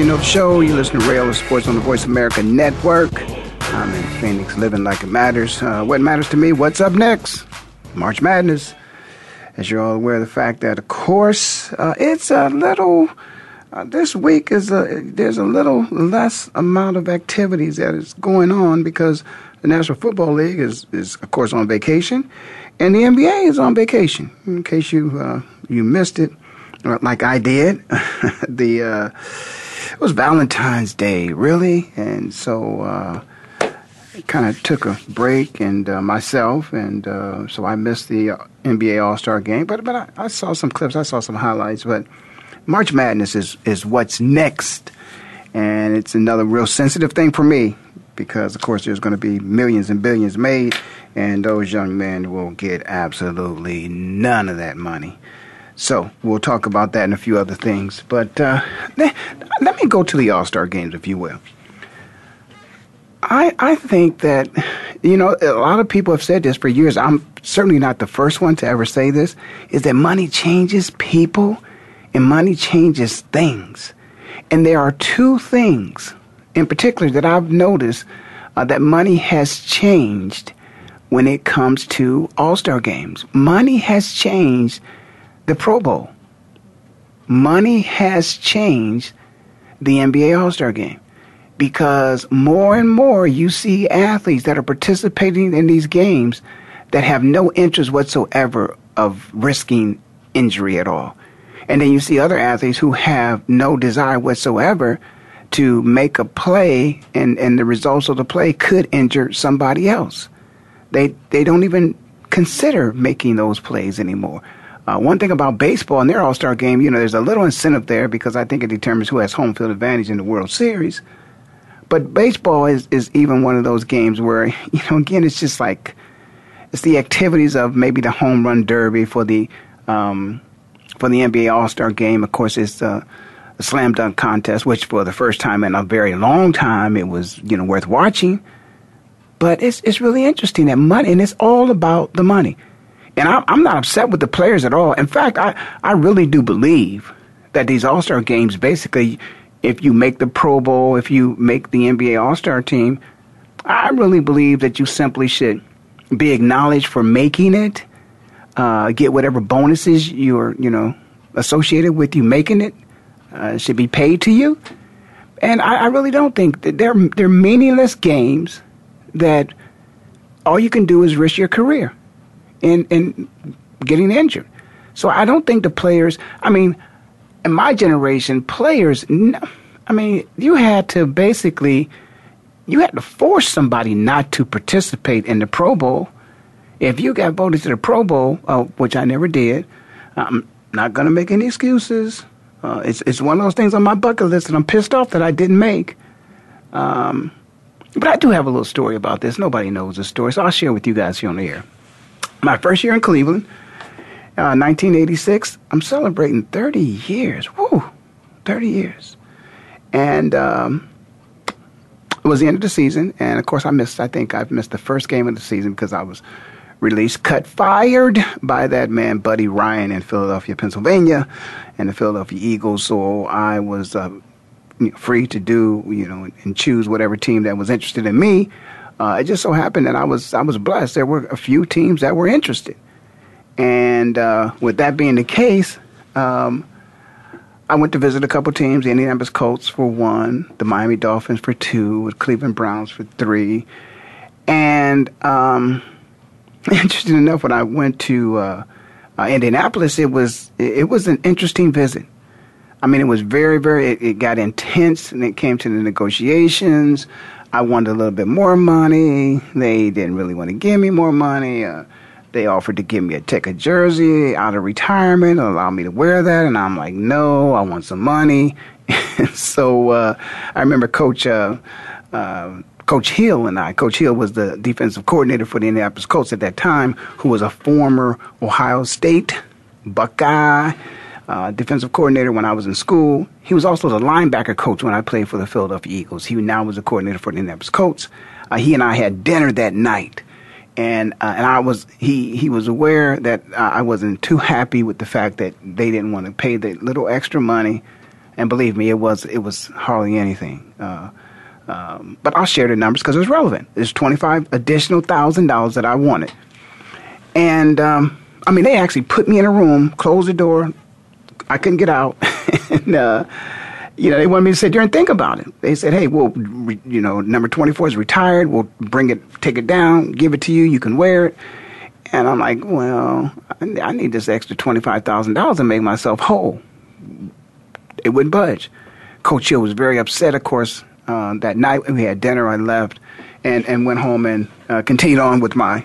You know the show. You listen to Ray Ellis Sports on the Voice America Network. I'm in Phoenix, living like it matters. Uh, what matters to me? What's up next? March Madness. As you're all aware of the fact that, of course, uh, it's a little. Uh, this week is a there's a little less amount of activities that is going on because the National Football League is is of course on vacation, and the NBA is on vacation. In case you uh, you missed it, uh, like I did, the uh, it was Valentine's Day, really, and so uh, kind of took a break and uh, myself, and uh, so I missed the uh, NBA All Star game. But but I, I, saw some clips, I saw some highlights. But March Madness is is what's next, and it's another real sensitive thing for me because of course there's going to be millions and billions made, and those young men will get absolutely none of that money. So we'll talk about that and a few other things. But uh, let me go to the All Star games, if you will. I I think that you know a lot of people have said this for years. I'm certainly not the first one to ever say this. Is that money changes people, and money changes things. And there are two things in particular that I've noticed uh, that money has changed when it comes to All Star games. Money has changed the Pro Bowl. Money has changed the NBA All Star game because more and more you see athletes that are participating in these games that have no interest whatsoever of risking injury at all. And then you see other athletes who have no desire whatsoever to make a play and, and the results of the play could injure somebody else. They they don't even consider making those plays anymore. Uh, one thing about baseball and their All Star game, you know, there's a little incentive there because I think it determines who has home field advantage in the World Series. But baseball is, is even one of those games where, you know, again, it's just like it's the activities of maybe the home run derby for the um, for the NBA All Star game. Of course, it's uh, a slam dunk contest, which for the first time in a very long time, it was you know worth watching. But it's it's really interesting that money, and it's all about the money. And I, I'm not upset with the players at all. In fact, I, I really do believe that these All Star games basically, if you make the Pro Bowl, if you make the NBA All Star team, I really believe that you simply should be acknowledged for making it, uh, get whatever bonuses you're, you know, associated with you making it, uh, should be paid to you. And I, I really don't think that they're, they're meaningless games that all you can do is risk your career in in getting injured. So I don't think the players. I mean, in my generation, players. I mean, you had to basically, you had to force somebody not to participate in the Pro Bowl. If you got voted to the Pro Bowl, uh, which I never did, I'm not going to make any excuses. Uh, it's it's one of those things on my bucket list that I'm pissed off that I didn't make. Um, but I do have a little story about this. Nobody knows the story, so I'll share with you guys here on the air my first year in Cleveland, uh, 1986. I'm celebrating 30 years. Woo, 30 years. And um, it was the end of the season, and of course, I missed. I think I've missed the first game of the season because I was released, cut, fired by that man, Buddy Ryan, in Philadelphia, Pennsylvania, and the Philadelphia Eagles. So I was uh, free to do, you know, and choose whatever team that was interested in me. Uh, it just so happened that I was I was blessed. There were a few teams that were interested, and uh, with that being the case, um, I went to visit a couple teams, the Indianapolis Colts for one, the Miami Dolphins for two, the Cleveland Browns for three. And um, interesting enough, when I went to uh, uh, Indianapolis, it was it was an interesting visit. I mean, it was very, very. It, it, got intense, and it came to the negotiations. I wanted a little bit more money. They didn't really want to give me more money. Uh, they offered to give me a take a jersey out of retirement, allow me to wear that, and I'm like, no, I want some money. so uh, I remember Coach uh, uh, Coach Hill and I. Coach Hill was the defensive coordinator for the Indianapolis Colts at that time, who was a former Ohio State Buckeye. Uh, defensive coordinator when I was in school. He was also the linebacker coach when I played for the Philadelphia Eagles. He now was a coordinator for the Indianapolis Colts. Uh, he and I had dinner that night and uh, and I was he he was aware that I wasn't too happy with the fact that they didn't want to pay the little extra money, and believe me, it was it was hardly anything. Uh, um, but I'll share the numbers because it was relevant. There's twenty five additional thousand dollars that I wanted, and um, I mean they actually put me in a room, closed the door, I couldn't get out, and uh, you know, they wanted me to sit there and think about it. They said, hey, well, re, you know, number 24 is retired. We'll bring it, take it down, give it to you. You can wear it. And I'm like, well, I need this extra $25,000 to make myself whole. It wouldn't budge. Coach Hill was very upset, of course. Uh, that night when we had dinner, I left and, and went home and uh, continued on with my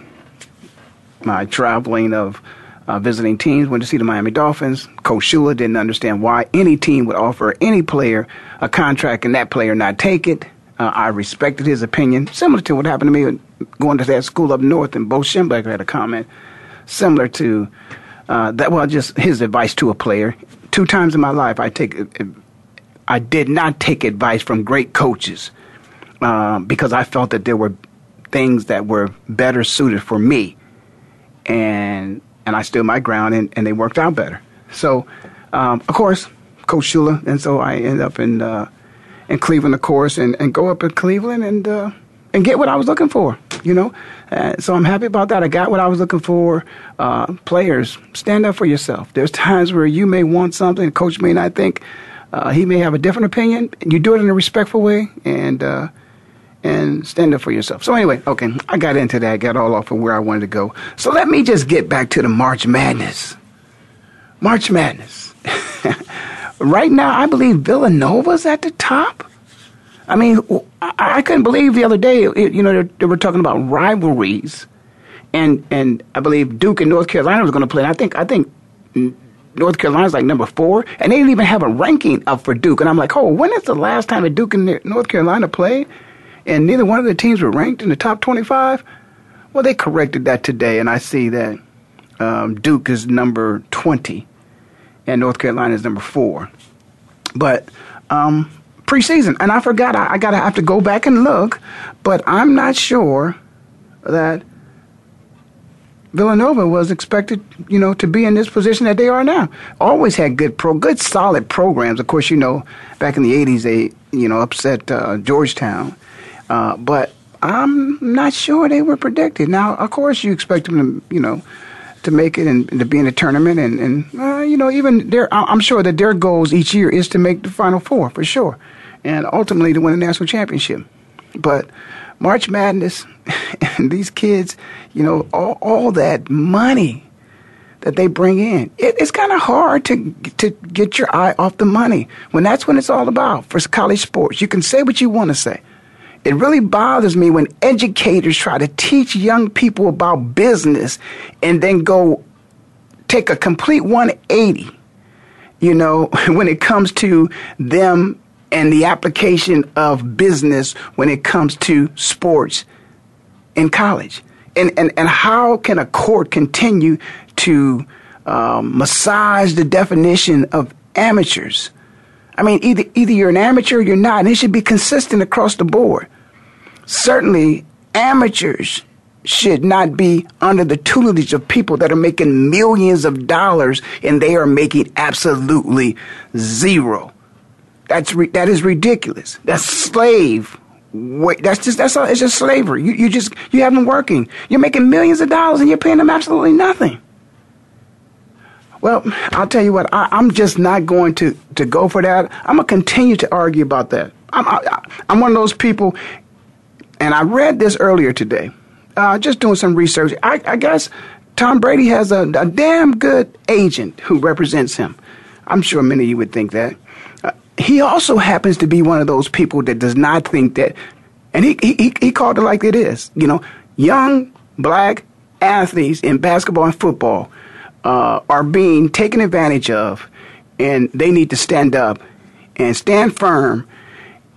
my traveling of uh, visiting teams, went to see the Miami Dolphins. Coach Shula didn't understand why any team would offer any player a contract and that player not take it. Uh, I respected his opinion, similar to what happened to me going to that school up north, and Bo Schembechler had a comment similar to uh, that. Well, just his advice to a player. Two times in my life, I take, I did not take advice from great coaches uh, because I felt that there were things that were better suited for me, and and I stood my ground, and, and they worked out better. So, um, of course, Coach Shula, and so I end up in uh, in Cleveland, of course, and, and go up in Cleveland and uh, and get what I was looking for. You know, uh, so I'm happy about that. I got what I was looking for. Uh, players, stand up for yourself. There's times where you may want something, coach may not think. Uh, he may have a different opinion. You do it in a respectful way, and uh, and stand up for yourself. So anyway, okay, I got into that, got all off of where I wanted to go. So let me just get back to the March Madness. March Madness. right now, I believe Villanova's at the top. I mean, I, couldn't believe the other day, you know, they, were talking about rivalries, and and I believe Duke and North Carolina was going to play. And I think I think North Carolina's like number four, and they didn't even have a ranking up for Duke. And I'm like, oh, when is the last time a Duke and North Carolina played? And neither one of the teams were ranked in the top 25. Well, they corrected that today, and I see that um, Duke is number 20 and North Carolina is number four. But um, preseason, and I forgot, I, I got to have to go back and look, but I'm not sure that Villanova was expected, you know, to be in this position that they are now. Always had good pro, good solid programs. Of course, you know, back in the '80s, they, you know, upset uh, Georgetown, uh, but I'm not sure they were predicted. Now, of course, you expect them to, you know, to make it and, and to be in the tournament, and, and uh, you know, even their, I'm sure that their goals each year is to make the Final Four for sure, and ultimately to win a national championship. But March Madness, and these kids, you know, all, all that money that they bring in. It, it's kind of hard to to get your eye off the money when that's what it's all about for college sports. You can say what you want to say, it really bothers me when educators try to teach young people about business and then go take a complete 180, you know, when it comes to them and the application of business when it comes to sports in college. And, and, and how can a court continue to um, massage the definition of amateurs? I mean, either, either you're an amateur or you're not, and it should be consistent across the board certainly amateurs should not be under the tutelage of people that are making millions of dollars and they are making absolutely zero. That's re- that is ridiculous. That's slave. Wait, that's just that's all, it's just slavery. You you just you have them working. You're making millions of dollars and you're paying them absolutely nothing. Well, I'll tell you what, I, am just not going to, to go for that. I'm going to continue to argue about that. I'm, I, am one of those people, and I read this earlier today, uh, just doing some research. I, I guess Tom Brady has a, a, damn good agent who represents him. I'm sure many of you would think that. Uh, he also happens to be one of those people that does not think that, and he, he, he called it like it is. You know, young black athletes in basketball and football uh, are being taken advantage of, and they need to stand up and stand firm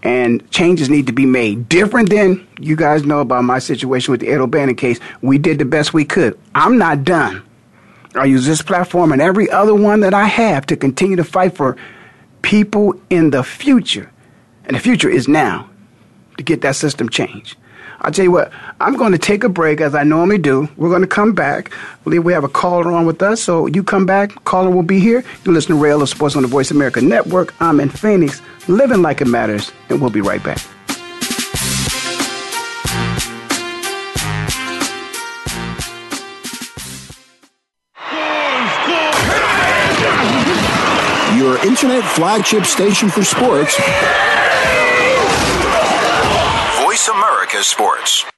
and changes need to be made. Different than you guys know about my situation with the Ed O'Bannon case. We did the best we could. I'm not done. I use this platform and every other one that I have to continue to fight for people in the future. And the future is now to get that system changed. I'll tell you what, I'm going to take a break as I normally do. We're going to come back. I believe we have a caller on with us, so you come back. Caller will be here. You listen to Ray Ellis Sports on the Voice America Network. I'm in Phoenix, living like it matters, and we'll be right back. Your internet flagship station for sports. America Sports.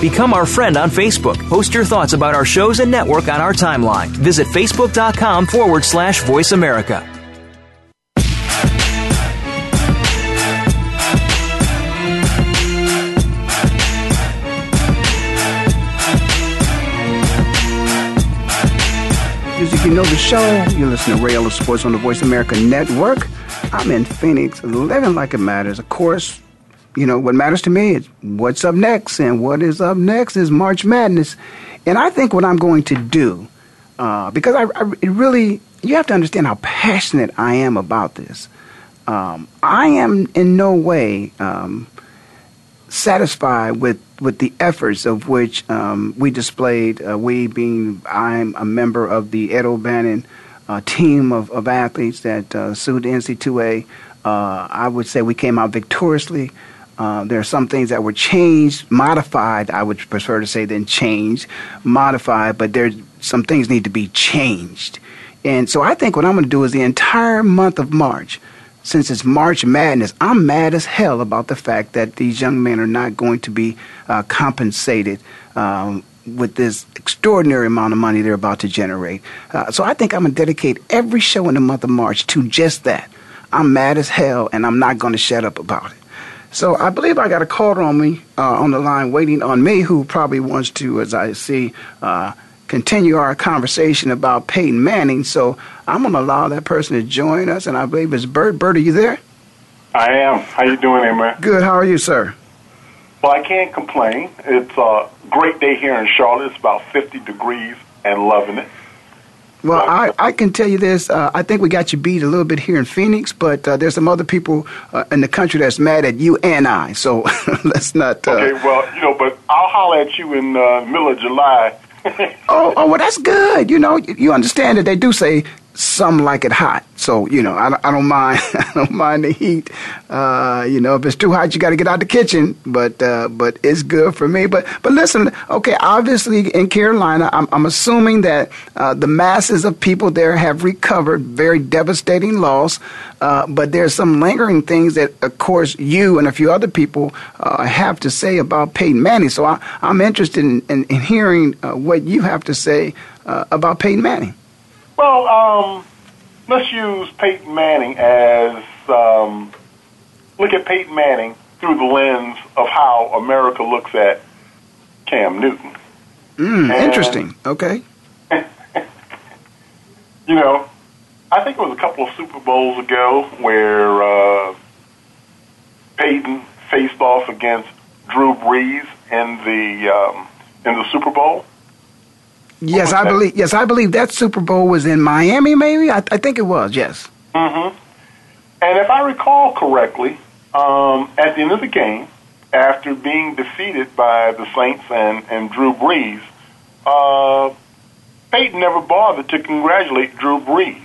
Become our friend on Facebook. Post your thoughts about our shows and network on our timeline. Visit facebook.com forward slash voice America. Music you know the show. You listen to Ray Ellis Sports on the Voice America Network. I'm in Phoenix, living like it matters. Of course, you know, what matters to me is what's up next, and what is up next is March Madness. And I think what I'm going to do, uh, because I, I really, you have to understand how passionate I am about this. Um, I am in no way um, satisfied with, with the efforts of which um, we displayed. Uh, we being, I'm a member of the Ed O'Bannon uh, team of, of athletes that uh, sued the NCAA. Uh, I would say we came out victoriously. Uh, there are some things that were changed, modified. I would prefer to say than changed, modified. But there's some things need to be changed. And so I think what I'm going to do is the entire month of March, since it's March Madness, I'm mad as hell about the fact that these young men are not going to be uh, compensated um, with this extraordinary amount of money they're about to generate. Uh, so I think I'm going to dedicate every show in the month of March to just that. I'm mad as hell, and I'm not going to shut up about it. So I believe I got a caller on me uh, on the line waiting on me who probably wants to, as I see, uh, continue our conversation about Peyton Manning. So I'm going to allow that person to join us, and I believe it's Bert. Bert, are you there? I am. How you doing, man? Good. How are you, sir? Well, I can't complain. It's a great day here in Charlotte. It's about 50 degrees and loving it. Well, I, I can tell you this. Uh, I think we got you beat a little bit here in Phoenix, but uh, there's some other people uh, in the country that's mad at you and I. So let's not. Uh, okay, well, you know, but I'll holler at you in uh, the middle of July. oh, oh, well, that's good. You know, you understand that they do say some like it hot. So you know, I, I don't mind. I don't mind the heat. Uh, you know, if it's too hot, you got to get out the kitchen. But uh, but it's good for me. But but listen, okay. Obviously, in Carolina, I'm, I'm assuming that uh, the masses of people there have recovered very devastating loss. Uh, but there's some lingering things that, of course, you and a few other people uh, have to say about Peyton Manning. So I, am interested in, in, in hearing uh, what you have to say about Peyton Manning. Well, um, let's use Peyton Manning as um, look at Peyton Manning through the lens of how America looks at Cam Newton. Mm, interesting. Okay. you know, I think it was a couple of Super Bowls ago where uh, Peyton faced off against Drew Brees in the um, in the Super Bowl. Yes, I believe. Yes, I believe that Super Bowl was in Miami. Maybe I, I think it was. Yes. Mm-hmm. And if I recall correctly, um, at the end of the game, after being defeated by the Saints and, and Drew Brees, uh, Peyton never bothered to congratulate Drew Brees.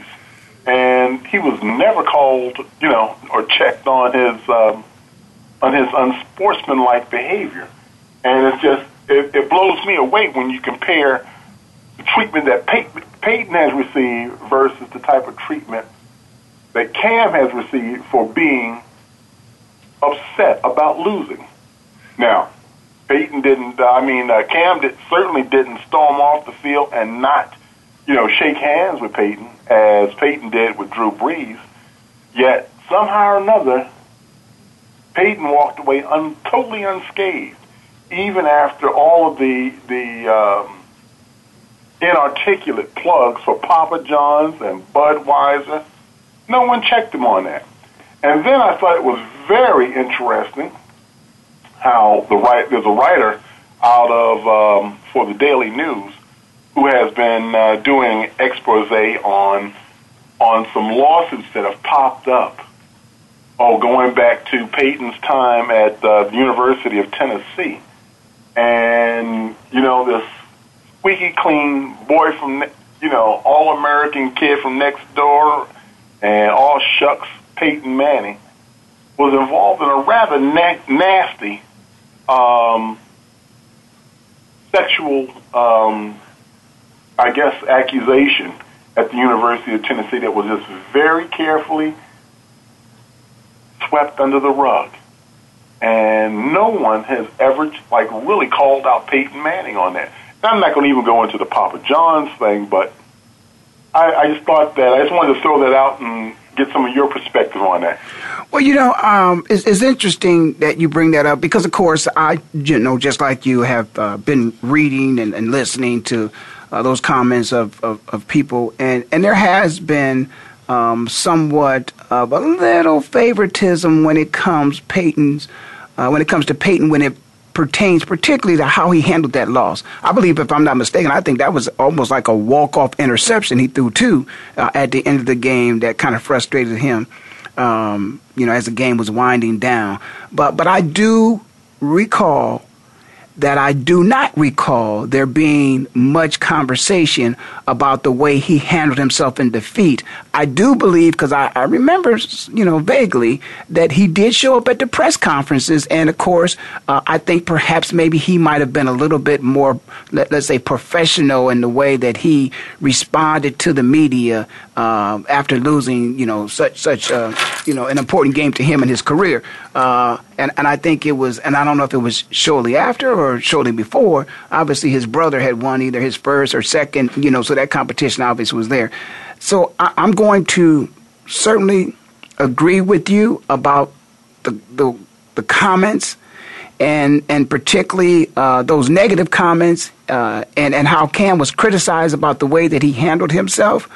And he was never called, you know, or checked on his um, on his unsportsmanlike behavior. And it's just it, it blows me away when you compare treatment that Peyton, has received versus the type of treatment that Cam has received for being upset about losing. Now, Peyton didn't. Uh, I mean, uh, Cam did, certainly didn't storm off the field and not, you know, shake hands with Peyton as Peyton did with Drew Brees. Yet somehow or another, Peyton walked away un, totally unscathed, even after all of the the um, inarticulate plugs for Papa John's and Budweiser. No one checked him on that. And then I thought it was very interesting how the right there's a writer out of um, for the Daily News who has been uh, doing expose on on some lawsuits that have popped up. Oh, going back to Peyton's time at uh, the University of Tennessee, and you know this squeaky clean boy from you know all American kid from next door, and all shucks Peyton Manning was involved in a rather na- nasty um, sexual, um, I guess, accusation at the University of Tennessee that was just very carefully swept under the rug. And no one has ever, like, really called out Peyton Manning on that. I'm not going to even go into the Papa John's thing, but I, I just thought that I just wanted to throw that out and get some of your perspective on that. Well, you know, um, it's, it's, interesting that you bring that up because, of course, I, you know, just like you, have uh, been reading and, and listening to uh, those comments of, of, of, people, and, and there has been um, somewhat of a little favoritism when it comes Peyton's uh, when it comes to Peyton when it pertains particularly to how he handled that loss. I believe, if I'm not mistaken, I think that was almost like a walk-off interception he threw too uh, at the end of the game that kind of frustrated him. Um, you know, as the game was winding down. But but I do recall that I do not recall there being much conversation about the way he handled himself in defeat. I do believe, because I, I, remember, you know, vaguely, that he did show up at the press conferences. And of course, uh, I think perhaps maybe he might have been a little bit more, let, us say, professional in the way that he responded to the media uh, after losing, you know, such, such, uh, you know, an important game to him in his career. Uh, and, and I think it was, and I don't know if it was shortly after or shortly before. Obviously, his brother had won either his first or second, you know, so that competition obviously was there. So I, I'm going to certainly agree with you about the, the, the comments and and particularly uh, those negative comments uh, and and how Cam was criticized about the way that he handled himself.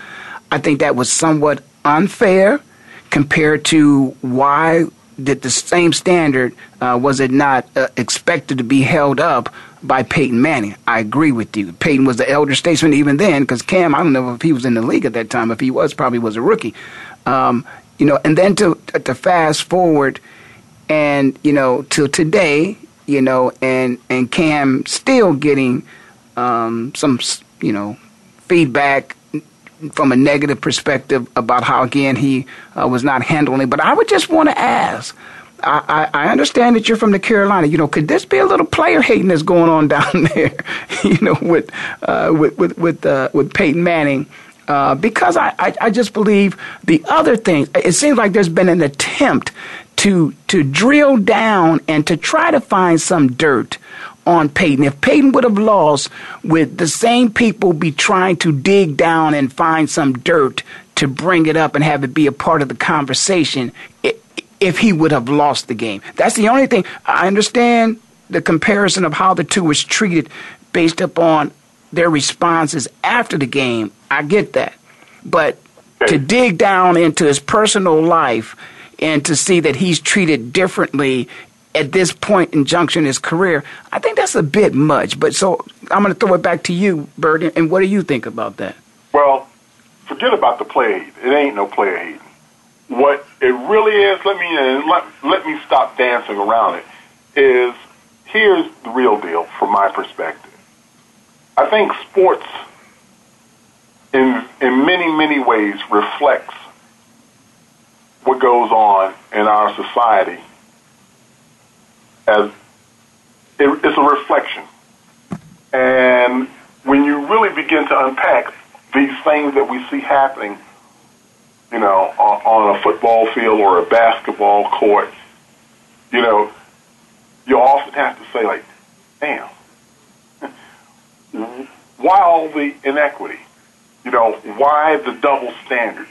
I think that was somewhat unfair compared to why did the same standard uh, was it not uh, expected to be held up by Peyton Manning? I agree with you. Peyton was the elder statesman even then, because Cam, I don't know if he was in the league at that time. If he was, probably was a rookie. Um, you know, and then to to fast forward, and you know, till today, you know, and and Cam still getting um, some, you know, feedback from a negative perspective about how again he uh, was not handling it. But I would just want to ask. I, I, understand that you're from the Carolina. You know, could this be a little player hating that's going on down there? you know, with uh, with with with, uh, with Peyton Manning. Uh, because I, I, I just believe the other thing, it seems like there's been an attempt to to drill down and to try to find some dirt on Peyton. If Peyton would have lost, would the same people be trying to dig down and find some dirt to bring it up and have it be a part of the conversation if he would have lost the game? That's the only thing. I understand the comparison of how the two was treated based upon their responses after the game. I get that. But to dig down into his personal life and to see that he's treated differently at this point in junction in his career, I think that's a bit much. But so I'm going to throw it back to you, Bert, and what do you think about that? Well, forget about the play. It ain't no player hating. What it really is, let me let, let me stop dancing around it. Is here's the real deal from my perspective. I think sports, in in many many ways, reflects what goes on in our society as it, it's a reflection. And when you really begin to unpack these things that we see happening, you know, on, on a football field or a basketball court, you know, you often have to say, like, damn, why all the inequity? You know, why the double standards?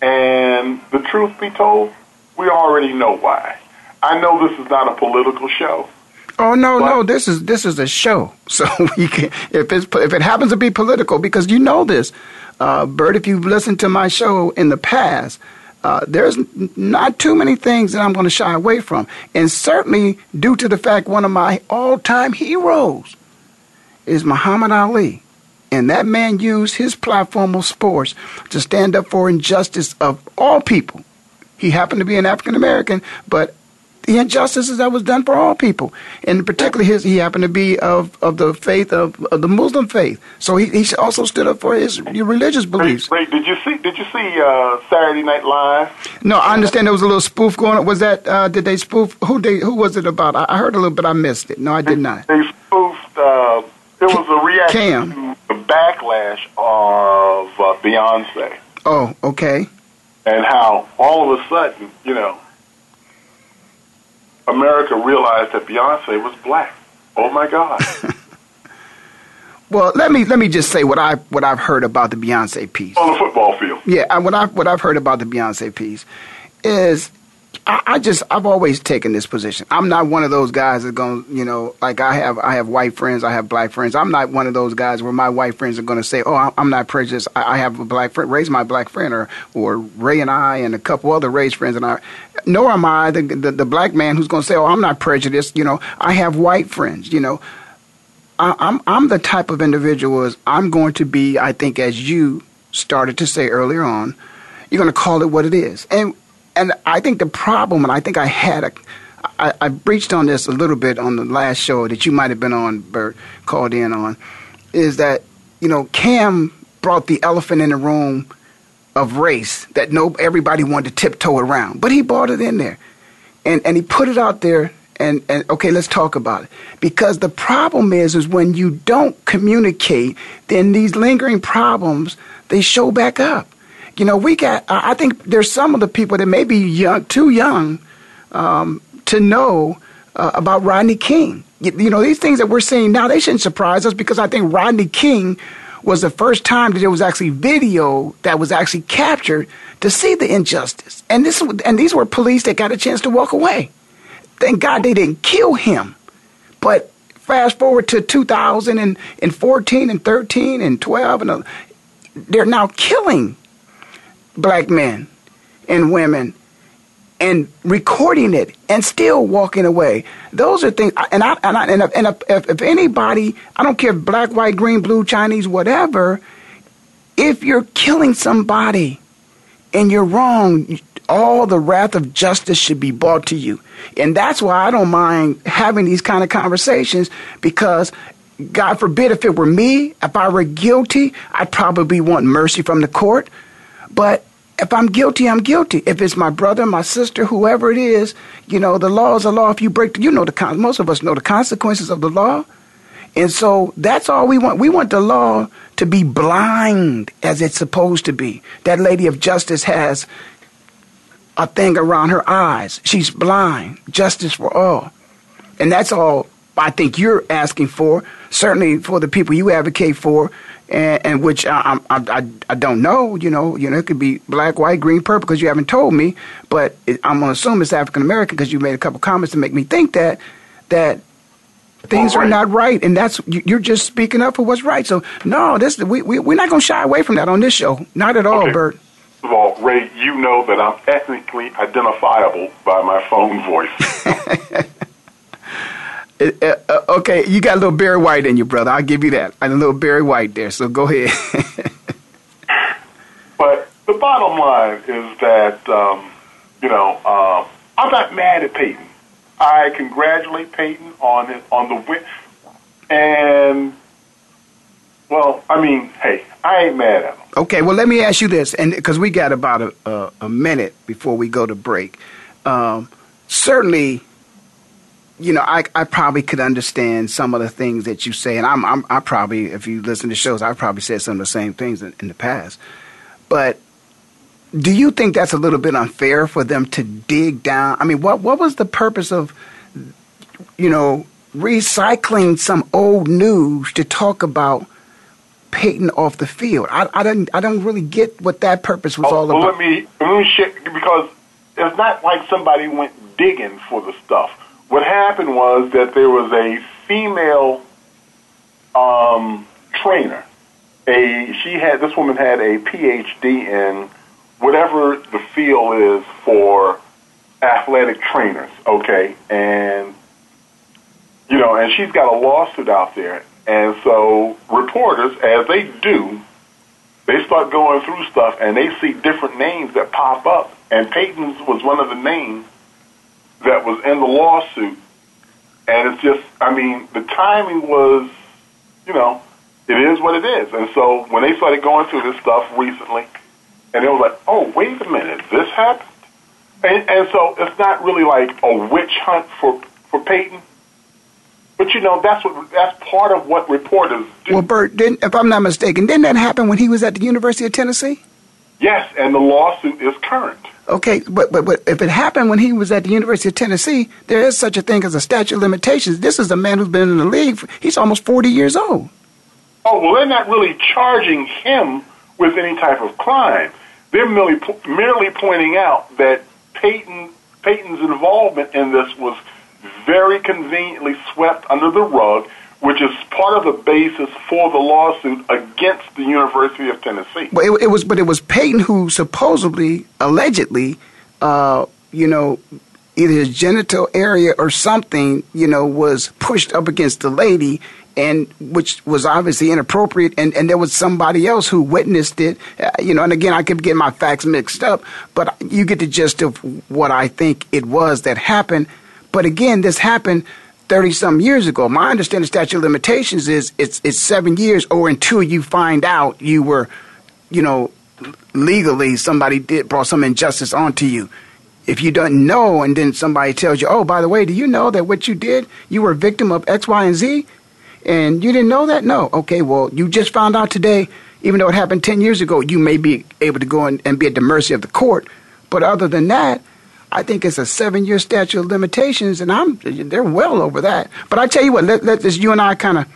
And the truth be told, we already know why. I know this is not a political show. Oh no, no! This is this is a show. So we can, if it's if it happens to be political, because you know this, uh, Bert. If you've listened to my show in the past, uh, there's not too many things that I'm going to shy away from, and certainly due to the fact one of my all-time heroes is Muhammad Ali, and that man used his platform of sports to stand up for injustice of all people. He happened to be an African American, but the injustices that was done for all people, and particularly his, he happened to be of, of the faith of, of the Muslim faith. So he, he also stood up for his religious beliefs. Wait, wait, did you see? Did you see uh, Saturday Night Live? No, I understand there was a little spoof going on. Was that uh, did they spoof? Who they? Who was it about? I, I heard a little bit. I missed it. No, I did not. They spoofed. Uh, it was a reaction Cam. to the backlash of uh, Beyonce. Oh, okay. And how all of a sudden, you know, America realized that Beyonce was black. Oh my God. well, let me let me just say what I what I've heard about the Beyonce piece on the football field. Yeah, what I what I've heard about the Beyonce piece is I, just I've always taken this position. I'm not one of those guys that going you know like I have I have white friends, I have black friends. I'm not one of those guys where my white friends are going to say, "Oh, I'm not prejudiced. I, have a black friend, raise my black friend," or or Ray and I and a couple other race friends and I. Nor am I the, the the black man who's going to say, "Oh, I'm not prejudiced." You know, I have white friends. You know, I, I'm I'm the type of individual as I'm going to be. I think as you started to say earlier on, you're going to call it what it is, and and I think the problem, and I think I had a, I, I breached on this a little bit on the last show that you might have been on, Bert, called in on, is that you know Cam brought the elephant in the room of race that no everybody wanted to tiptoe around, but he brought it in there, and and he put it out there. And, and okay, let's talk about it. Because the problem is, is when you don't communicate, then these lingering problems they show back up you know, we got, I think there's some of the people that may be young, too young um, to know uh, about Rodney King. You, you, know, these things that we're seeing now, they shouldn't surprise us because I think Rodney King was the first time that there was actually video that was actually captured to see the injustice. And this and these were police that got a chance to walk away. Thank God they didn't kill him. But fast forward to 2014 and 13 and 12 and uh, they're now killing black men and women and recording it and still walking away. Those are things. And I and I, and, if, and if, if anybody, I don't care if black, white, green, blue, Chinese, whatever. If you're killing somebody and you're wrong, all the wrath of justice should be brought to you. And that's why I don't mind having these kind of conversations because God forbid if it were me, if I were guilty, I'd probably want mercy from the court. But if I'm guilty, I'm guilty. If it's my brother, my sister, whoever it is, you know, the law is a law. If you break, you know, the most of us know the consequences of the law. And so that's all we want. We want the law to be blind as it's supposed to be. That lady of justice has a thing around her eyes. She's blind. Justice for all. And that's all I think you're asking for, certainly for the people you advocate for, and, and which I, I, I, I don't know. You know, you know, it could be black, white, green, purple because you haven't told me. But it, I'm gonna assume it's African American because you made a couple comments to make me think that that things right. are not right, and that's you- you're just speaking up for what's right. So no, this we, we we're not gonna shy away from that on this show, not at all, Okay. Bert. First of all, Ray, you know that I'm ethnically identifiable by my phone voice. Uh, uh, uh, okay, you got a little Barry White in you, brother. I'll give you that. And a little Barry White there. So go ahead. but the bottom line is that, um, you know, um, I'm not mad at Peyton. I congratulate Peyton on his, on the win. And, well, I mean, hey, I ain't mad at him. Okay, well, let me ask you this, and because we got about a, a, a minute before we go to break. Um, certainly, you know, I, I probably could understand some of the things that you say, and I'm, I'm I probably, if you listen to shows, I've probably said some of the same things in, in the past. But do you think that's a little bit unfair for them to dig down? I mean, what what was the purpose of, you know, recycling some old news to talk about Peyton off the field? I, I don't I don't really get what that purpose was Oh, all well, about. let me let me share because it's not like somebody went digging for the stuff. What happened was that there was a female um, trainer. A she had this woman had a PhD in whatever the field is for athletic trainers. Okay, and you know, and she's got a lawsuit out there, and so reporters, as they do, they start going through stuff and they see different names that pop up. And Peyton's was one of the names that was in the lawsuit. And it's just, I mean, the timing was, you know, it is what it is. And so when they started going through this stuff recently, and it was like, oh, wait a minute, this happened? And, and so it's not really like a witch hunt for, for Peyton. But you know, that's what that's part of what reporters do. Well, Bert, didn't, if I'm not mistaken, didn't that happen when he was at the University of Tennessee? Yes, and the lawsuit is current. Okay, but, but but if it happened when he was at the University of Tennessee, there is such a thing as a statute of limitations. This is a man who's been in the league. For, he's almost 40 years old. Oh well, they're not really charging him with any type of crime. They're merely merely pointing out that Peyton Peyton's involvement in this was very conveniently swept under the rug, which is part of the basis for the lawsuit against the University of Tennessee. But it, it was, but it was Peyton who supposedly, allegedly, uh, you know, either his genital area or something, you know, was pushed up against the lady, and which was obviously inappropriate. And, and there was somebody else who witnessed it, uh, you know. And again, I could get my facts mixed up, but you get the gist of what I think it was that happened. But again, this happened 30 some years ago. My understanding statute of limitations is it's, it's seven years or until you find out you were, you know, legally somebody did brought some injustice onto you. If you don't know and then somebody tells you, oh, by the way, do you know that what you did, you were a victim of X, Y, and Z? And you didn't know that? No. Okay, well, you just found out today, even though it happened 10 years ago, you may be able to go and be at the mercy of the court. But other than that, I think it's a seven year statute of limitations, and I'm they're well over that. But I tell you what, let, let this you and I kind of,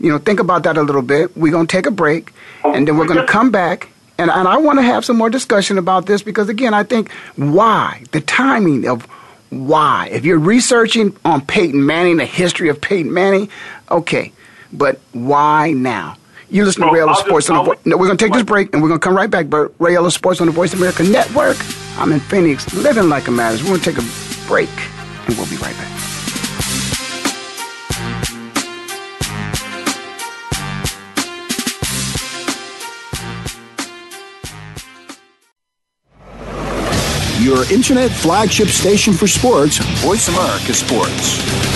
you know, think about that a little bit. We're gonna take a break, and then we're gonna come back, and and I want to have some more discussion about this because again, I think why the timing of why. If you're researching on Peyton Manning, the history of Peyton Manning, okay, but why now? You listen to Well, Ray Ellis I'll just- Sports on the No, we're going to take this break and we're going to come right back. Bert. Ray Ellis Sports on the Voice America Network. I'm in Phoenix, living like a matters. We're going to take a break and we'll be right back. Your internet flagship station for sports. Voice America Sports.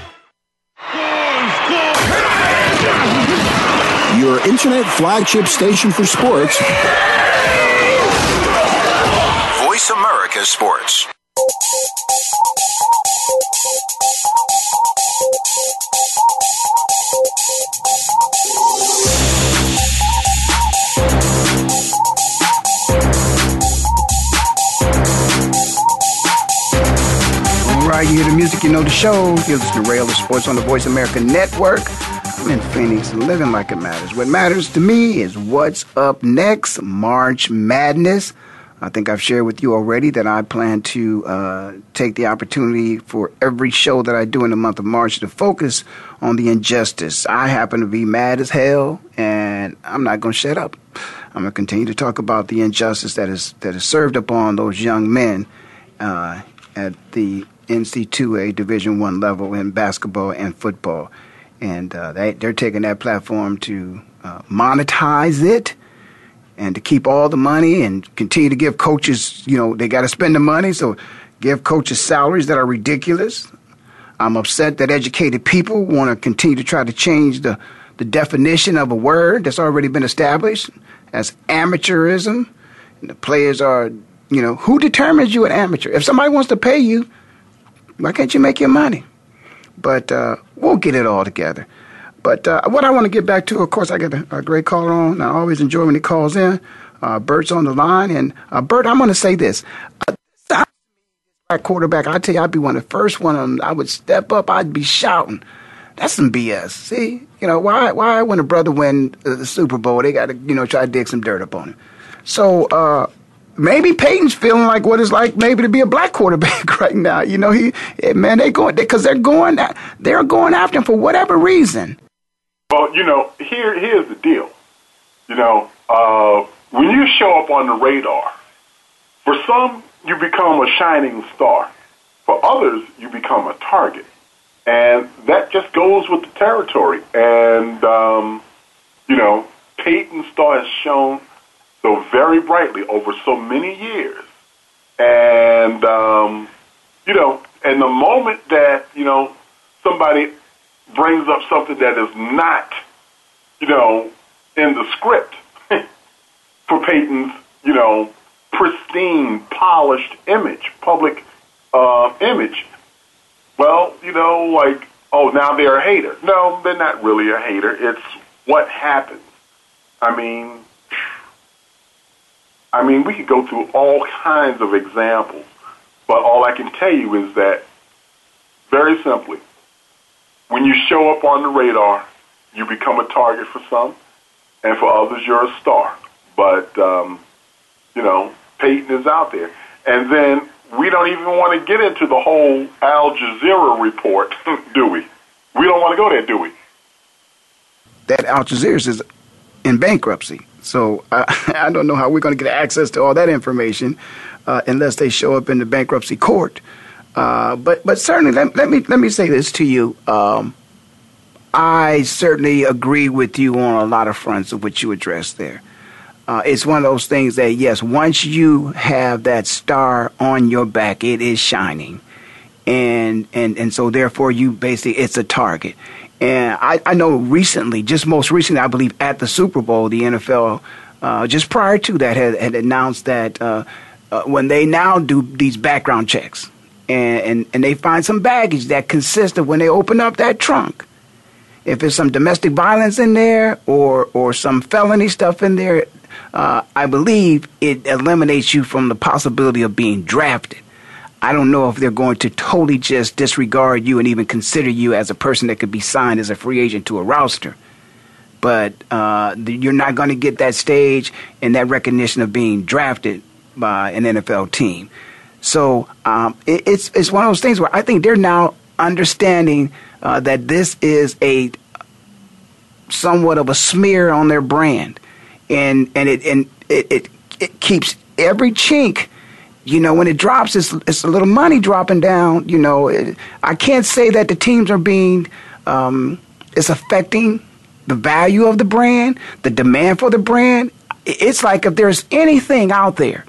Your internet flagship station for sports. Voice America Sports. All right, you hear the music, you know the show. You listen to Ray Ellis Sports on the Voice America Network. In Phoenix, living like it matters. What matters to me is what's up next, March Madness. I think I've shared with you already that I plan to uh, take the opportunity for every show that I do in the month of March to focus on the injustice. I happen to be mad as hell, and I'm not going to shut up. I'm going to continue to talk about the injustice that is that is served upon those young men uh, at the NCAA Division One level in basketball and football, and uh, they, they're taking that platform to uh, monetize it and to keep all the money and continue to give coaches, you know, they got to spend the money, so give coaches salaries that are ridiculous. I'm upset that educated people want to continue to try to change the, the definition of a word that's already been established as amateurism. And the players are, you know, who determines you an amateur? If somebody wants to pay you, why can't you make your money? But uh, we'll get it all together. But uh, what I want to get back to, of course, I get a, a great caller on. I always enjoy when he calls in. Uh, Bert's on the line, and uh, Bert, I'm going to say this: uh, quarterback, I tell you, I'd be one of the first one. I would step up. I'd be shouting. That's some BS. See, you know why? Why when a brother win the Super Bowl, they got to you know try to dig some dirt up on him. So uh, maybe Peyton's feeling like what it's like maybe to be a black quarterback right now. You know, he man, they going because they, are going they're going after him for whatever reason. Well, you know, here here's the deal. You know, uh, when you show up on the radar, for some you become a shining star. For others, you become a target, and that just goes with the territory. And um, you know, Peyton's star has shown so very brightly over so many years, and um, you know, and the moment that you know somebody brings up something that is not, you know, in the script for Peyton's, you know, pristine, polished image, public uh, image. Well, you know, like, oh, now they're a hater. No, they're not really a hater. It's what happens. I mean, I mean, we could go through all kinds of examples, but all I can tell you is that, very simply, when you show up on the radar, you become a target for some, and for others, you're a star. But, um, you know, Peyton is out there. And then we don't even want to get into the whole Al Jazeera report, do we? We don't want to go there, do we? That Al Jazeera is in bankruptcy. So uh, I don't know how we're going to get access to all that information uh, unless they show up in the bankruptcy court. Uh, but but certainly let, let, me let me say this to you. Um, I certainly agree with you on a lot of fronts of what you addressed there. Uh, it's one of those things that yes, once you have that star on your back, it is shining, and and and so therefore you basically it's a target. And I, I know recently, just most recently, I believe at the Super Bowl, the NFL, uh, just prior to that, had, had announced that uh, uh, when they now do these background checks, and, and, and they find some baggage that consists of when they open up that trunk. If there's some domestic violence in there or, or some felony stuff in there, uh, I believe it eliminates you from the possibility of being drafted. I don't know if they're going to totally just disregard you and even consider you as a person that could be signed as a free agent to a roster. But uh, you're not going to get that stage and that recognition of being drafted by an NFL team. So um, it, it's it's one of those things where I think they're now understanding uh, that this is a somewhat of a smear on their brand, and and it and it, it, it keeps every chink. You know, when it drops, it's, it's a little money dropping down. You know, it, I can't say that the teams are being, um, it's affecting the value of the brand, the demand for the brand. It's like if there's anything out there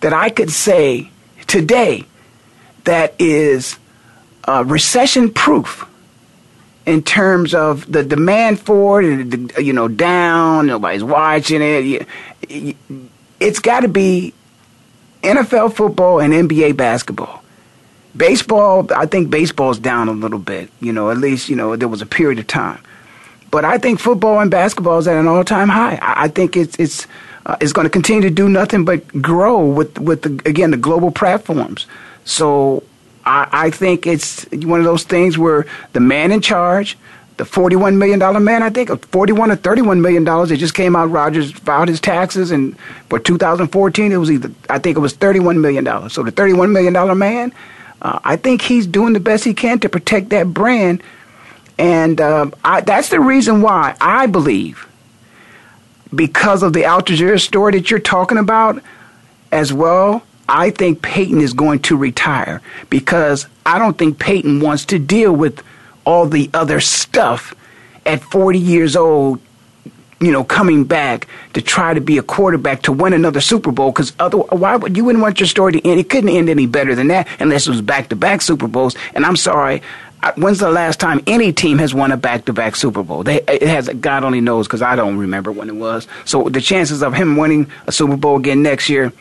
that I could say today that is uh, recession proof in terms of the demand for it, you know, down, nobody's watching it. It's got to be NFL football and NBA basketball. Baseball, I think baseball's down a little bit, you know, at least, you know, there was a period of time. But I think football and basketball is at an all-time high. I, think it's it's uh, it's going to continue to do nothing but grow with with the, again the global platforms. So I, I think it's one of those things where the man in charge, the $41 million man, I think, or 41 or $31 million, it just came out, Rogers filed his taxes, and for 2014, it was either, I think it was $31 million. So the $31 million man, uh, I think he's doing the best he can to protect that brand. And uh, I, that's the reason why I believe, because of the Al story that you're talking about as well, I think Peyton is going to retire because I don't think Peyton wants to deal with all the other stuff at 40 years old, you know, coming back to try to be a quarterback to win another Super Bowl. Because otherwise, why would you wouldn't want your story to end? It couldn't end any better than that unless it was back to back Super Bowls. And I'm sorry, when's the last time any team has won a back-to-back Super Bowl? They, it has God only knows because I don't remember when it was. So the chances of him winning a Super Bowl again next year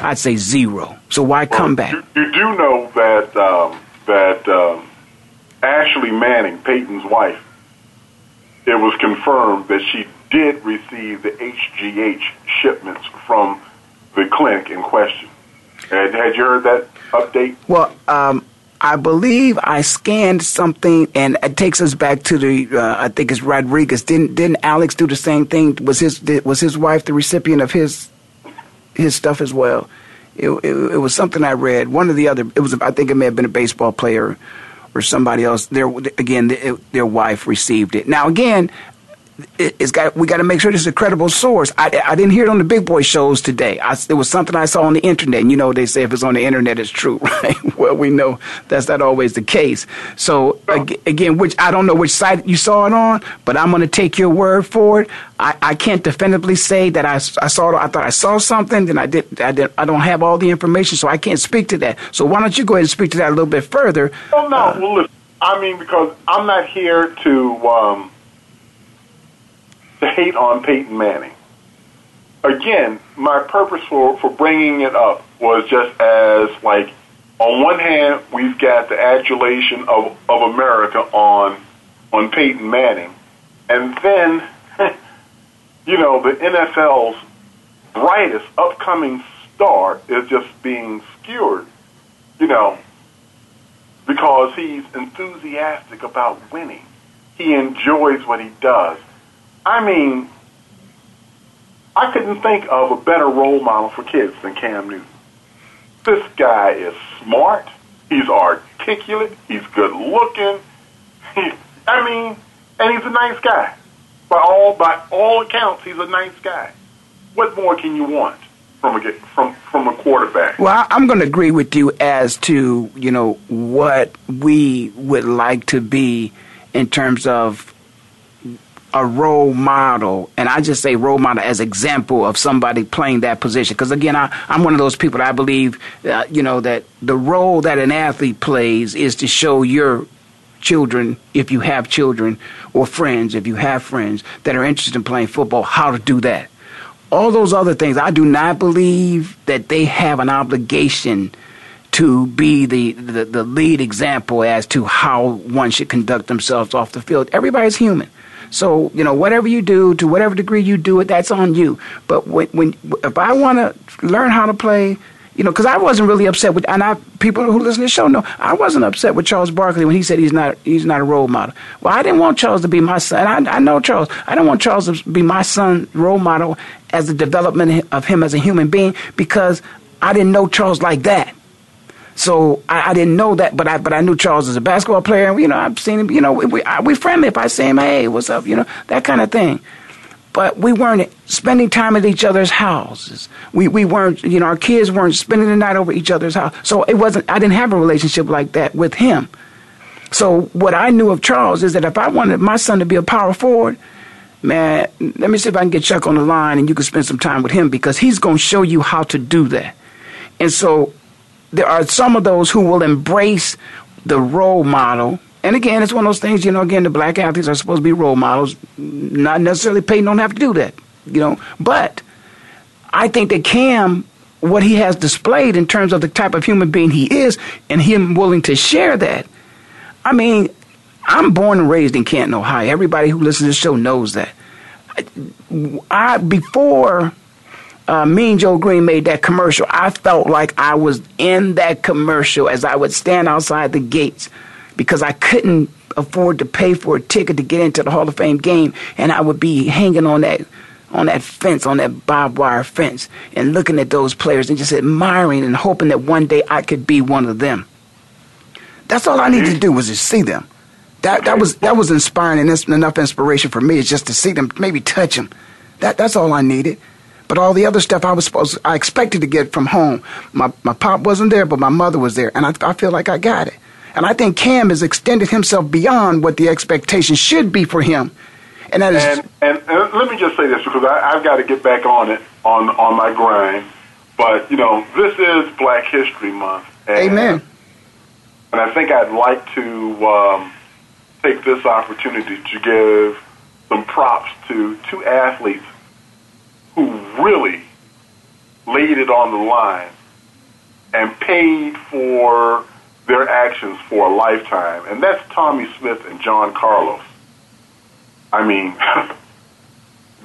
I'd say zero. So why well, come back? You, you, do know that um, that um, Ashley Manning, Peyton's wife, it was confirmed that she did receive the HGH shipments from the clinic in question. Had, had you heard that update? Well, um, I believe I scanned something, and it takes us back to the. Uh, I think it's Rodriguez. Didn't didn't Alex do the same thing? Was his was his wife the recipient of his his stuff as well. It, it, it, was something I read. One of the other, it was I think it may have been a baseball player somebody else. Their again, their wife received it. Now again, it's got we got to make sure this is a credible source. I, I didn't hear it on the big boy shows today. I, it was something I saw on the internet. And you know, they say if it's on the internet, it's true, right? well, we know that's not always the case. So again, which I don't know which site you saw it on, but I'm going to take your word for it. I, I can't definitively say that I, I saw. I thought I saw something, then I did. I did. I don't have all the information, so I can't speak to that. So why don't you go ahead and speak to that a little bit further? Well, no. Uh, well, listen, I mean, because I'm not here to. Um, to hate on Peyton Manning. Again, my purpose for, for bringing it up was just as like, on one hand, we've got the adulation of, of America on on Peyton Manning, and then, you know, the NFL's brightest upcoming star is just being skewered, you know, because he's enthusiastic about winning. He enjoys what he does. I mean, I couldn't think of a better role model for kids than Cam Newton. This guy is smart. He's articulate. He's good looking. He, I mean, and he's a nice guy. By all by all accounts, he's a nice guy. What more can you want from a from from a quarterback? Well, I'm going to agree with you as to you know what we would like to be in terms of a role model, and I just say role model as example of somebody playing that position. Because again, I, am one of those people that I believe, uh, you know, that the role that an athlete plays is to show your children, if you have children, or friends, if you have friends that are interested in playing football, how to do that. All those other things, I do not believe that they have an obligation to be the, the, the lead example as to how one should conduct themselves off the field. Everybody's human. So, you know, whatever you do, to whatever degree you do it, that's on you. But when, when if I want to learn how to play, you know, because I wasn't really upset with, and I people who listen to the show know I wasn't upset with Charles Barkley when he said he's not he's not a role model. Well, I didn't want Charles to be my son. I, I know Charles. I don't want Charles to be my son role model as the development of him as a human being because I didn't know Charles like that. So I, I, didn't know that, but I but I knew Charles as a basketball player. And, you know, I've seen him. You know, we we, we friendly. If I say him, hey, what's up? You know, that kind of thing. But we weren't spending time at each other's houses. We we weren't. You know, our kids weren't spending the night over each other's house. So it wasn't. I didn't have a relationship like that with him. So what I knew of Charles is that if I wanted my son to be a power forward, man, let me see if I can get Chuck on the line and you can spend some time with him because he's going to show you how to do that. And so there are some of those who will embrace the role model. And again, it's one of those things, you know, again, the black athletes are supposed to be role models. Not necessarily Peyton don't have to do that, you know. But I think that Cam, what he has displayed in terms of the type of human being he is, and him willing to share that. I mean, I'm born and raised in Canton, Ohio. Everybody who listens to this show knows that. I before uh, Mean Joe Greene made that commercial, I felt like I was in that commercial as I would stand outside the gates because I couldn't afford to pay for a ticket to get into the Hall of Fame game, and I would be hanging on that on that fence, on that barbed wire fence, and looking at those players and just admiring and hoping that one day I could be one of them. That's all I needed to do was just see them. That that was that was inspiring and enough inspiration for me is just to see them, maybe touch them. That that's all I needed. But all the other stuff I was supposed, I expected to get from home. My my pop wasn't there, but my mother was there, and I, I feel like I got it. And I think Cam has extended himself beyond what the expectation should be for him. And that is. And, and, and let me just say this because I, I've got to get back on it on on my grind. But you know, this is Black History Month. And, Amen. And I think I'd like to um, take this opportunity to give some props to two athletes who really laid it on the line and paid for their actions for a lifetime, and that's Tommie Smith and John Carlos. I mean,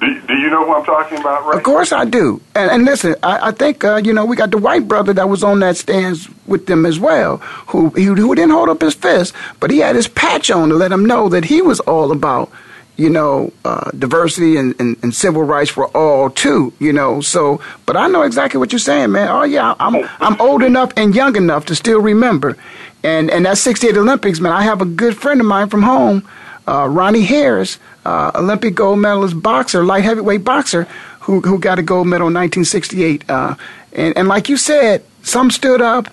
do, do you know who I'm talking about, right? Of course I do. And, and listen, I, I think, uh, you know, we got the white brother that was on that stands with them as well, who, who didn't hold up his fist, but he had his patch on to let him know that he was all about – you know, uh, diversity and, and, and, civil rights for all too, you know. So, but I know exactly what you're saying, man. Oh yeah, I'm I'm old enough and young enough to still remember, and and that '68 Olympics, man. I have a good friend of mine from home, uh, Ronnie Harris, uh, Olympic gold medalist boxer, light heavyweight boxer, who who got a gold medal in 1968. Uh, and and like you said, some stood up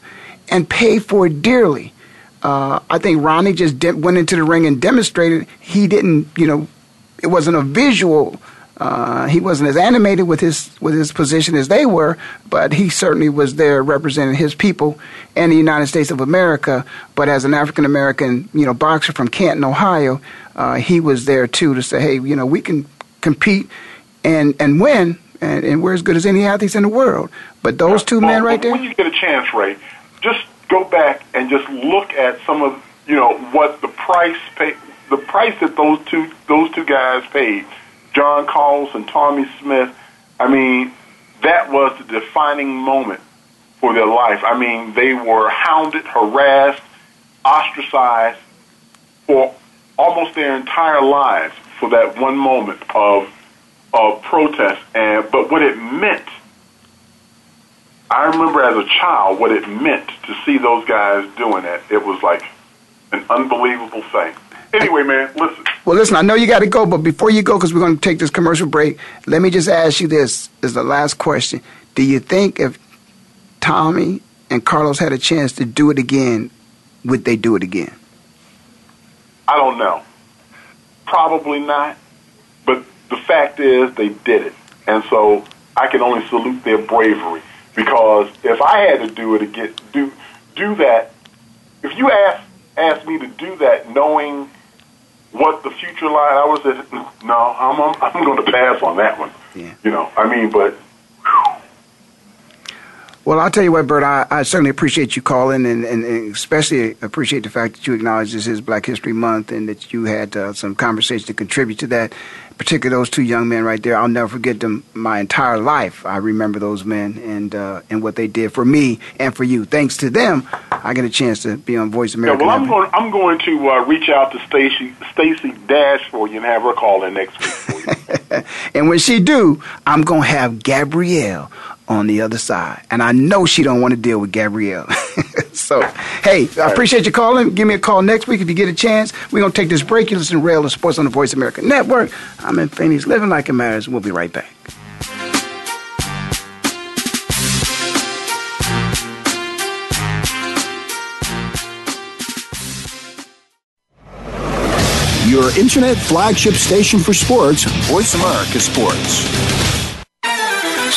and paid for it dearly. Uh, I think Ronnie just de- went into the ring and demonstrated he didn't, you know, it wasn't a visual. Uh, he wasn't as animated with his with his position as they were, but he certainly was there representing his people and the United States of America. But as an African American, you know, boxer from Canton, Ohio, uh, he was there too to say, hey, you know, we can compete and and win, and, and we're as good as any athletes in the world. But those two well, men right there. When you get a chance, Ray, just go back and just look at some of you know what the price pay, the price that those two those two guys paid, John Carlos and Tommie Smith. I mean, that was the defining moment for their life. I mean, they were hounded, harassed, ostracized for almost their entire lives for that one moment of of protest. And but what it meant I remember as a child what it meant to see those guys doing that. It was like an unbelievable thing. Anyway, man, listen. Well, listen, I know you got to go, but before you go, because we're going to take this commercial break, let me just ask you this is the last question. Do you think if Tommie and Carlos had a chance to do it again, would they do it again? I don't know. Probably not. But the fact is, they did it. And so I can only salute their bravery. Because if I had to do it again, do do that. If you ask ask me to do that, knowing what the future line, I was at, no, I'm I'm, I'm going to pass on that one. Yeah. You know, I mean, but. Whew, well, I'll tell you what, Bert, I, I certainly appreciate you calling and, and, and, especially appreciate the fact that you acknowledge this is Black History Month and that you had uh, some conversation to contribute to that. Particularly those two young men right there. I'll never forget them my entire life. I remember those men and uh, and what they did for me and for you. Thanks to them, I get a chance to be on Voice America. Yeah, well, I'm going, I'm going to uh, reach out to Stacey Stacey Dash for you and have her call in next week for you. and when she do, I'm going to have Gabrielle on the other side. And I know she don't want to deal with Gabrielle. so, hey, I appreciate you calling. Give me a call next week if you get a chance. We're going to take this break. You listen to Ray Ellis Sports on the Voice America Network. I'm in Phoenix, living like it matters. We'll be right back. Your internet flagship station for sports, Voice America Sports.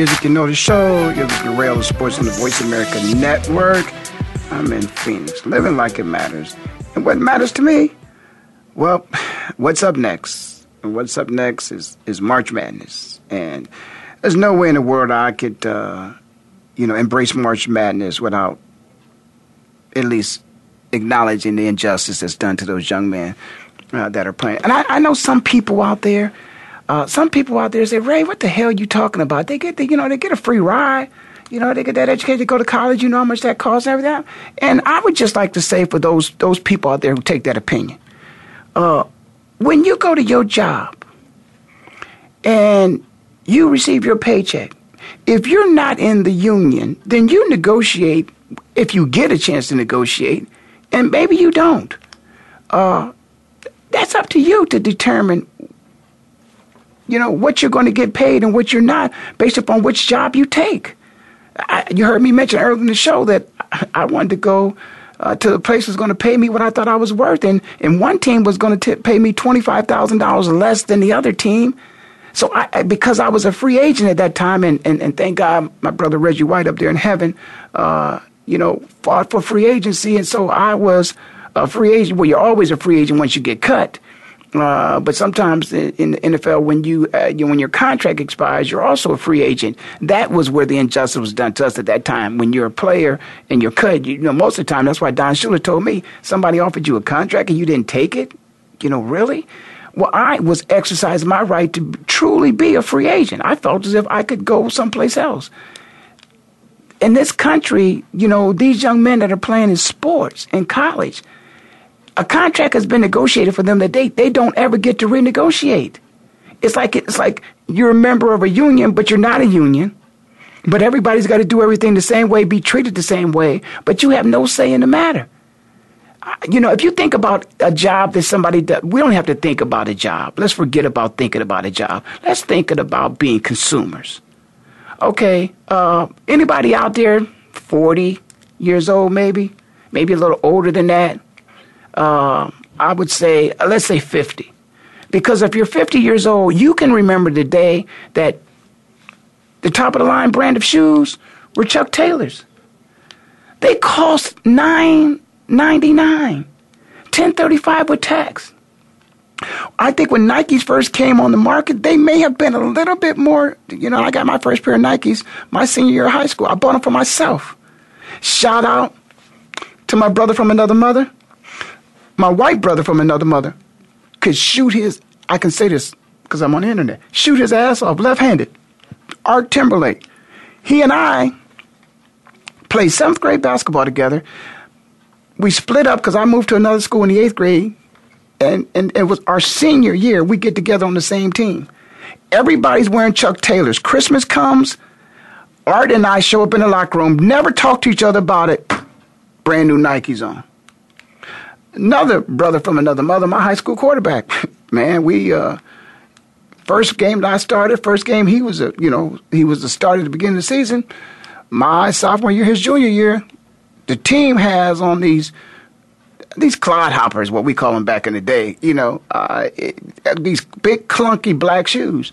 music, you know the show. You're the Ray Ellis Sports on the Voice America Network. I'm in Phoenix, living like it matters. And what matters to me? Well, what's up next? And what's up next is, is March Madness. And there's no way in the world I could, uh, you know, embrace March Madness without at least acknowledging the injustice that's done to those young men uh, that are playing. And I, I know some people out there uh, some people out there say, Ray, what the hell are you talking about? They get, the, you know, they get a free ride. You know, they get that education, they go to college. You know how much that costs and everything. And I would just like to say for those those people out there who take that opinion, uh, when you go to your job and you receive your paycheck, if you're not in the union, then you negotiate if you get a chance to negotiate, and maybe you don't. Uh, that's up to you to determine you know, what you're going to get paid and what you're not based upon which job you take. I, you heard me mention earlier in the show that I wanted to go uh, to a place that was going to pay me what I thought I was worth, and, and one team was going to pay me $25,000 less than the other team. So I, because I was a free agent at that time, and, and, and thank God my brother Reggie White up there in heaven, uh, you know, fought for free agency, and so I was a free agent. Well, you're always a free agent once you get cut. Uh, but sometimes in the NFL, when you, uh, you when your contract expires, you're also a free agent. That was where the injustice was done to us at that time. When you're a player and you're cut, you know, most of the time, that's why Don Shula told me somebody offered you a contract and you didn't take it. You know, really? Well, I was exercising my right to truly be a free agent. I felt as if I could go someplace else. In this country, you know, these young men that are playing in sports in college, a contract has been negotiated for them that they, they don't ever get to renegotiate. It's like it's like you're a member of a union, but you're not a union. But everybody's got to do everything the same way, be treated the same way, but you have no say in the matter. You know, if you think about a job that somebody does, we don't have to think about a job. Let's forget about thinking about a job. Let's think about being consumers. Okay, uh, anybody out there, 40 years old maybe, maybe a little older than that, uh, I would say, uh, let's say 50. Because if you're 50 years old, you can remember the day that the top of the line brand of shoes were Chuck Taylors. They cost nine ninety nine, ten thirty five with tax. I think when Nikes first came on the market, they may have been a little bit more. You know, I got my first pair of Nikes my senior year of high school. I bought them for myself. Shout out to my brother from another mother. My white brother from another mother could shoot his, I can say this because I'm on the internet, shoot his ass off left handed. Art Timberlake. He and I played seventh grade basketball together. we split up because I moved to another school in the eighth grade, and, and it was our senior year. We get together on the same team. Everybody's wearing Chuck Taylors. Christmas comes, Art and I show up in the locker room, never talk to each other about it. Brand new Nikes on. Another brother from another mother, my high school quarterback. Man, we uh, first game that I started, first game he was a you know he was the starter at the beginning of the season. My sophomore year, his junior year, the team has on these these clodhoppers, what we call them back in the day, you know, uh, it, these big clunky black shoes.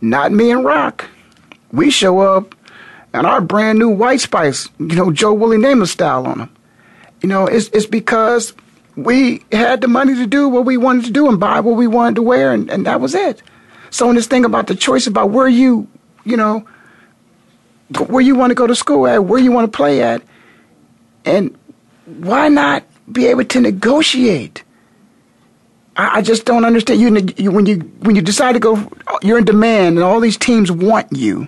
Not me and Rock. We show up and our brand new White Spice, you know, Joe Willie Namath style on them. You know, it's it's because we had the money to do what we wanted to do and buy what we wanted to wear, and, and that was it. So, in this thing about the choice about where you, you know, where you want to go to school at, where you want to play at, and why not be able to negotiate? I, I just don't understand. You, you when you when you decide to go, you're in demand, and all these teams want you.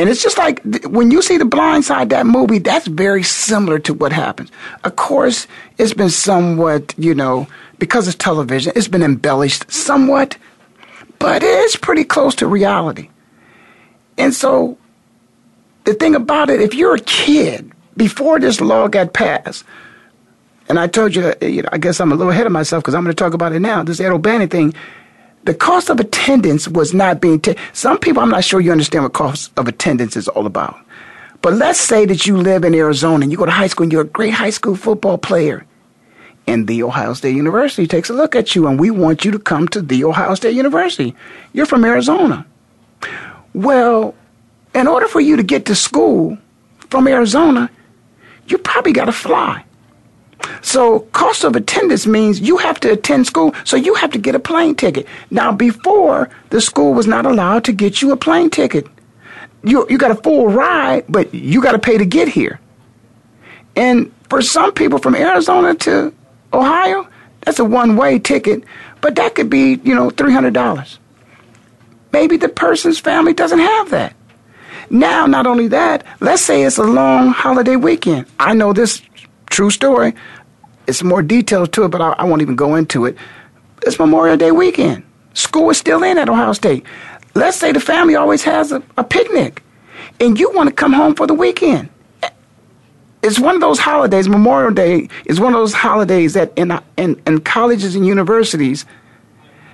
And it's just like when you see The Blind Side, that movie, that's very similar to what happens. Of course, it's been somewhat, you know, because it's television, it's been embellished somewhat, but it's pretty close to reality. And so, the thing about it, if you're a kid, before this law got passed, and I told you, you know, I guess I'm a little ahead of myself because I'm going to talk about it now. This Ed O'Bannon thing, the cost of attendance was not being taken. Some people, I'm not sure you understand what cost of attendance is all about. But let's say that you live in Arizona and you go to high school and you're a great high school football player. And the Ohio State University takes a look at you and we want you to come to the Ohio State University. You're from Arizona. Well, in order for you to get to school from Arizona, you probably got to fly. So cost of attendance means you have to attend school, so you have to get a plane ticket. Now, before the school was not allowed to get you a plane ticket. You you got a full ride, but you got to pay to get here. And for some people from Arizona to Ohio, that's a one-way ticket, but that could be, you know, $300. Maybe the person's family doesn't have that. Now, not only that, let's say it's a long holiday weekend. I know this true story. It's more details to it, but I, I won't even go into it. It's Memorial Day weekend. School is still in at Ohio State. Let's say the family always has a, a picnic, and you want to come home for the weekend. It's one of those holidays. Memorial Day is one of those holidays that in in, in colleges and universities,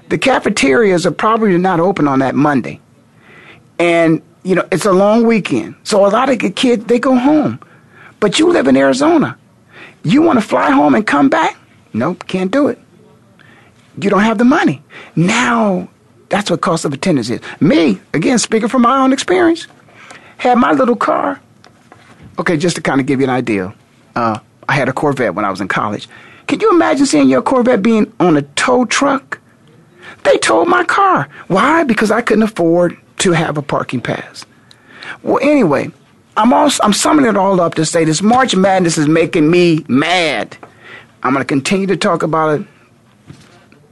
the cafeterias are probably not open on that Monday, and you know it's a long weekend. So a lot of kids they go home, but you live in Arizona. You want to fly home and come back? Nope, can't do it. You don't have the money. Now, that's what cost of attendance is. Me, again, speaking from my own experience, had my little car. Okay, just to kind of give you an idea, uh, I had a Corvette when I was in college. Can you imagine seeing your Corvette being on a tow truck? They towed my car. Why? Because I couldn't afford to have a parking pass. Well, anyway, I'm also I'm summing it all up to say this March Madness is making me mad. I'm going to continue to talk about it.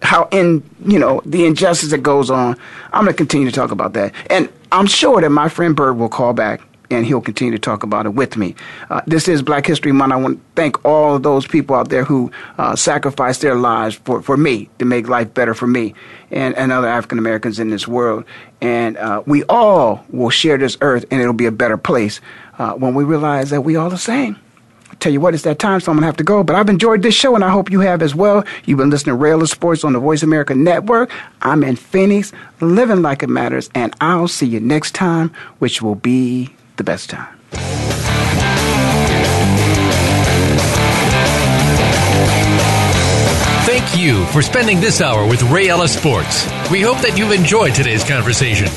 How in you know the injustice that goes on. I'm going to continue to talk about that, and I'm sure that my friend Bert will call back and he'll continue to talk about it with me. Uh, this is Black History Month. I want to thank all those people out there who uh, sacrificed their lives for, for me to make life better for me and, and other African Americans in this world. And uh, we all will share this earth and it'll be a better place uh, when we realize that we all the same. Tell you what, it's that time, so I'm gonna have to go. But I've enjoyed this show, and I hope you have as well. You've been listening to Ray Ellis Sports on the Voice America Network. I'm in Phoenix, living like it matters, and I'll see you next time, which will be the best time. Thank you for spending this hour with Ray Ellis Sports. We hope that you've enjoyed today's conversation.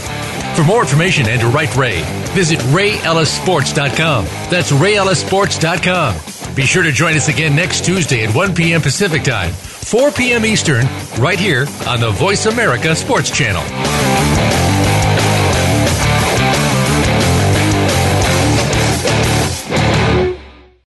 For more information and to write Ray, visit rayellissports.com. That's rayellissports.com. Be sure to join us again next Tuesday at 1 p.m. Pacific Time, 4 p.m. Eastern, right here on the Voice America Sports Channel.